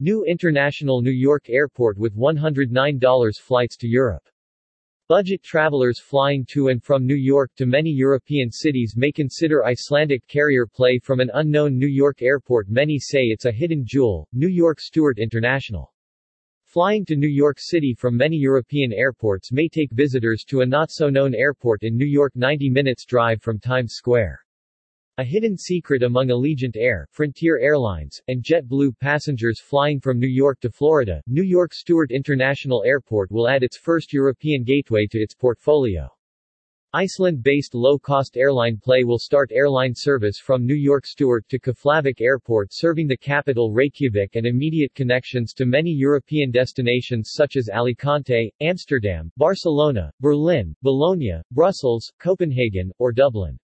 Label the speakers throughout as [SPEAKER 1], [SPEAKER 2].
[SPEAKER 1] New International New York Airport with $109 flights to Europe. Budget travelers flying to and from New York to many European cities may consider Icelandic carrier play from an unknown New York airport many say it's a hidden jewel, New York Stewart International. Flying to New York City from many European airports may take visitors to a not-so-known airport in New York 90 minutes drive from Times Square. A hidden secret among Allegiant Air, Frontier Airlines, and JetBlue passengers flying from New York to Florida, New York Stewart International Airport will add its first European gateway to its portfolio. Iceland-based low-cost airline Play will start airline service from New York Stewart to Keflavik Airport serving the capital Reykjavik and immediate connections to many European destinations such as Alicante, Amsterdam, Barcelona, Berlin, Bologna, Brussels, Copenhagen, or Dublin.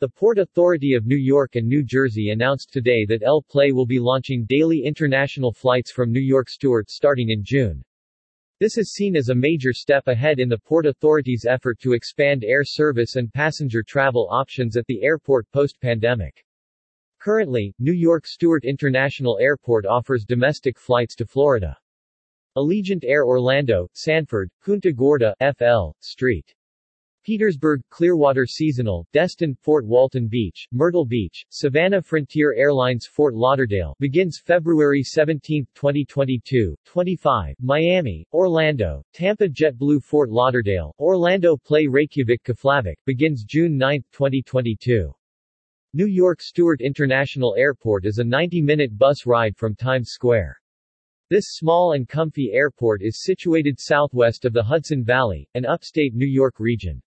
[SPEAKER 1] The Port Authority of New York and New Jersey announced today that L Play will be launching daily international flights from New York Stewart starting in June. This is seen as a major step ahead in the Port Authority's effort to expand air service and passenger travel options at the airport post-pandemic. Currently, New York Stewart International Airport offers domestic flights to Florida. Allegiant Air Orlando, Sanford, Punta Gorda, FL, St. Petersburg, Clearwater Seasonal, Destin, Fort Walton Beach, Myrtle Beach, Savannah Frontier Airlines Fort Lauderdale begins February 17, 2022, 25, Miami, Orlando, Tampa JetBlue Fort Lauderdale, Orlando Play Reykjavik Keflavik begins June 9, 2022. New York Stewart International Airport is a 90-minute bus ride from Times Square. This small and comfy airport is situated southwest of the Hudson Valley, an upstate New York region.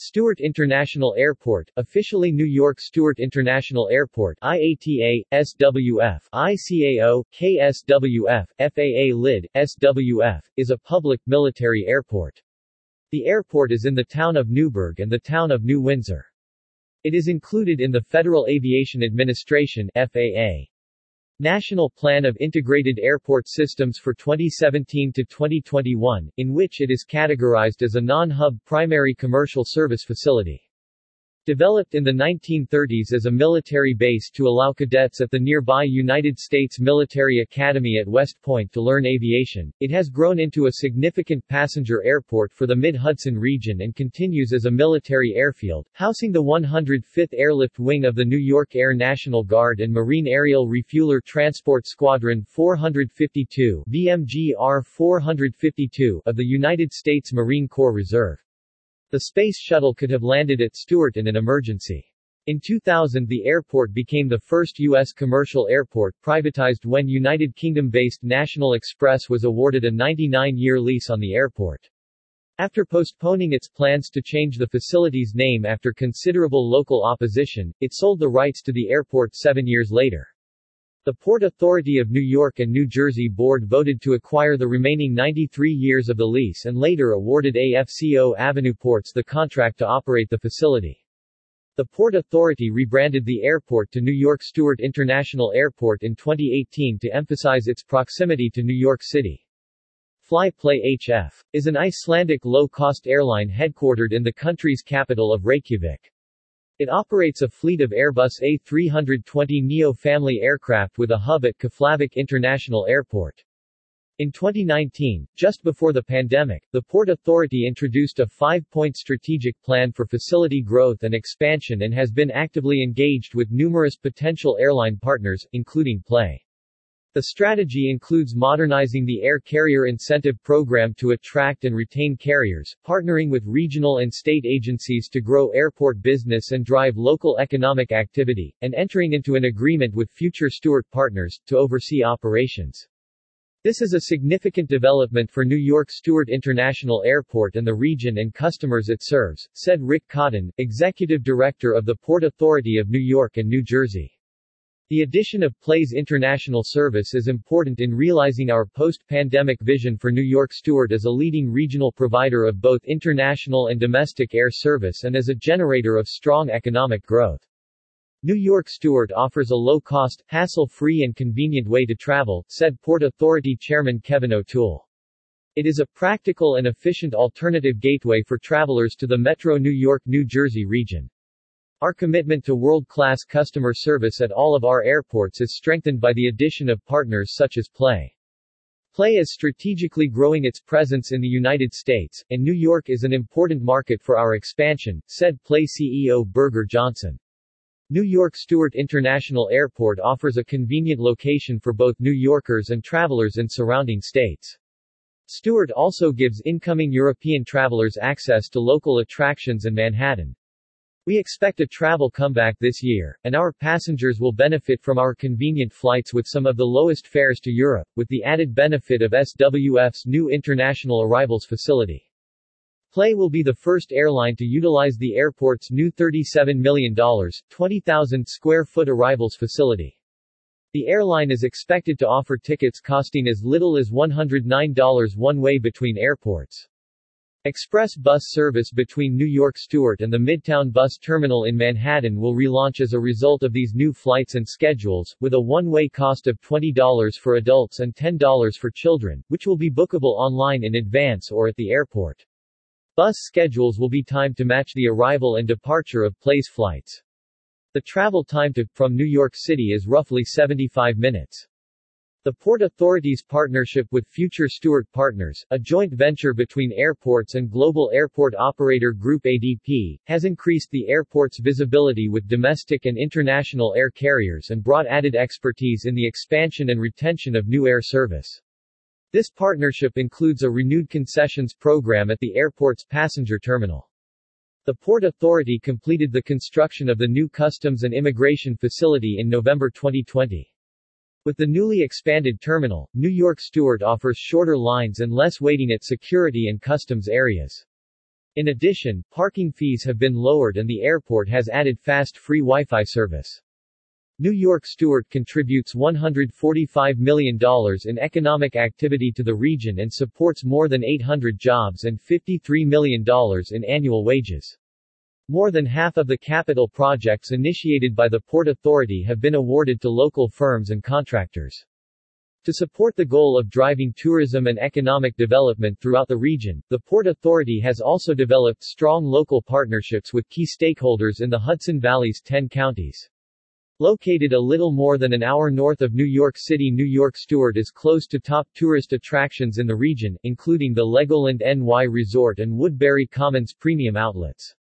[SPEAKER 1] Stewart International Airport, officially New York Stewart International Airport IATA, SWF, ICAO, KSWF, FAA LID, SWF, is a public, military airport. The airport is in the town of Newburgh and the town of New Windsor. It is included in the Federal Aviation Administration FAA. National Plan of Integrated Airport Systems for 2017 to 2021, in which it is categorized as a non-hub primary commercial service facility. Developed in the 1930s as a military base to allow cadets at the nearby United States Military Academy at West Point to learn aviation, it has grown into a significant passenger airport for the Mid-Hudson region and continues as a military airfield, housing the 105th Airlift Wing of the New York Air National Guard and Marine Aerial Refueler Transport Squadron 452 VMGR 452 of the United States Marine Corps Reserve. The Space Shuttle could have landed at Stewart in an emergency. In 2000 the airport became the first U.S. commercial airport privatized when United Kingdom-based National Express was awarded a 99-year lease on the airport. After postponing its plans to change the facility's name after considerable local opposition, it sold the rights to the airport seven years later. The Port Authority of New York and New Jersey Board voted to acquire the remaining 93 years of the lease and later awarded AFCO AvPorts the contract to operate the facility. The Port Authority rebranded the airport to New York Stewart International Airport in 2018 to emphasize its proximity to New York City. FlyPlay HF is an Icelandic low-cost airline headquartered in the country's capital of Reykjavik. It operates a fleet of Airbus A320 Neo family aircraft with a hub at Keflavik International Airport. In 2019, just before the pandemic, the Port Authority introduced a five-point strategic plan for facility growth and expansion and has been actively engaged with numerous potential airline partners, including Play. The strategy includes modernizing the Air Carrier Incentive Program to attract and retain carriers, partnering with regional and state agencies to grow airport business and drive local economic activity, and entering into an agreement with future Stewart partners, to oversee operations. This is a significant development for New York Stewart International Airport and the region and customers it serves, said Rick Cotton, Executive Director of the Port Authority of New York and New Jersey. The addition of PLAY's international service is important in realizing our post-pandemic vision for New York Stewart as a leading regional provider of both international and domestic air service and as a generator of strong economic growth. New York Stewart offers a low-cost, hassle-free and convenient way to travel, said Port Authority Chairman Kevin O'Toole. It is a practical and efficient alternative gateway for travelers to the Metro New York-New Jersey region. Our commitment to world-class customer service at all of our airports is strengthened by the addition of partners such as Play. Play is strategically growing its presence in the United States, and New York is an important market for our expansion, said Play CEO Birgir Jónsson. New York Stewart International Airport offers a convenient location for both New Yorkers and travelers in surrounding states. Stewart also gives incoming European travelers access to local attractions in Manhattan. We expect a travel comeback this year, and our passengers will benefit from our convenient flights with some of the lowest fares to Europe, with the added benefit of SWF's new international arrivals facility. Play will be the first airline to utilize the airport's new $37 million, 20,000 square foot arrivals facility. The airline is expected to offer tickets costing as little as $109 one way between airports. Express bus service between New York Stewart and the Midtown Bus Terminal in Manhattan will relaunch as a result of these new flights and schedules, with a one-way cost of $20 for adults and $10 for children, which will be bookable online in advance or at the airport. Bus schedules will be timed to match the arrival and departure of Play's flights. The travel time to, from New York City is roughly 75 minutes. The Port Authority's partnership with Future Stewart Partners, a joint venture between AvPorts and global airport operator Groupe ADP, has increased the airport's visibility with domestic and international air carriers and brought added expertise in the expansion and retention of new air service. This partnership includes a renewed concessions program at the airport's passenger terminal. The Port Authority completed the construction of the new Customs and Immigration facility in November 2020. With the newly expanded terminal, New York Stewart offers shorter lines and less waiting at security and customs areas. In addition, parking fees have been lowered and the airport has added fast free Wi-Fi service. New York Stewart contributes $145 million in economic activity to the region and supports more than 800 jobs and $53 million in annual wages. More than half of the capital projects initiated by the Port Authority have been awarded to local firms and contractors. To support the goal of driving tourism and economic development throughout the region, the Port Authority has also developed strong local partnerships with key stakeholders in the Hudson Valley's 10 counties. Located a little more than an hour north of New York City New York Stewart is close to top tourist attractions in the region, including the Legoland NY Resort and Woodbury Commons premium outlets.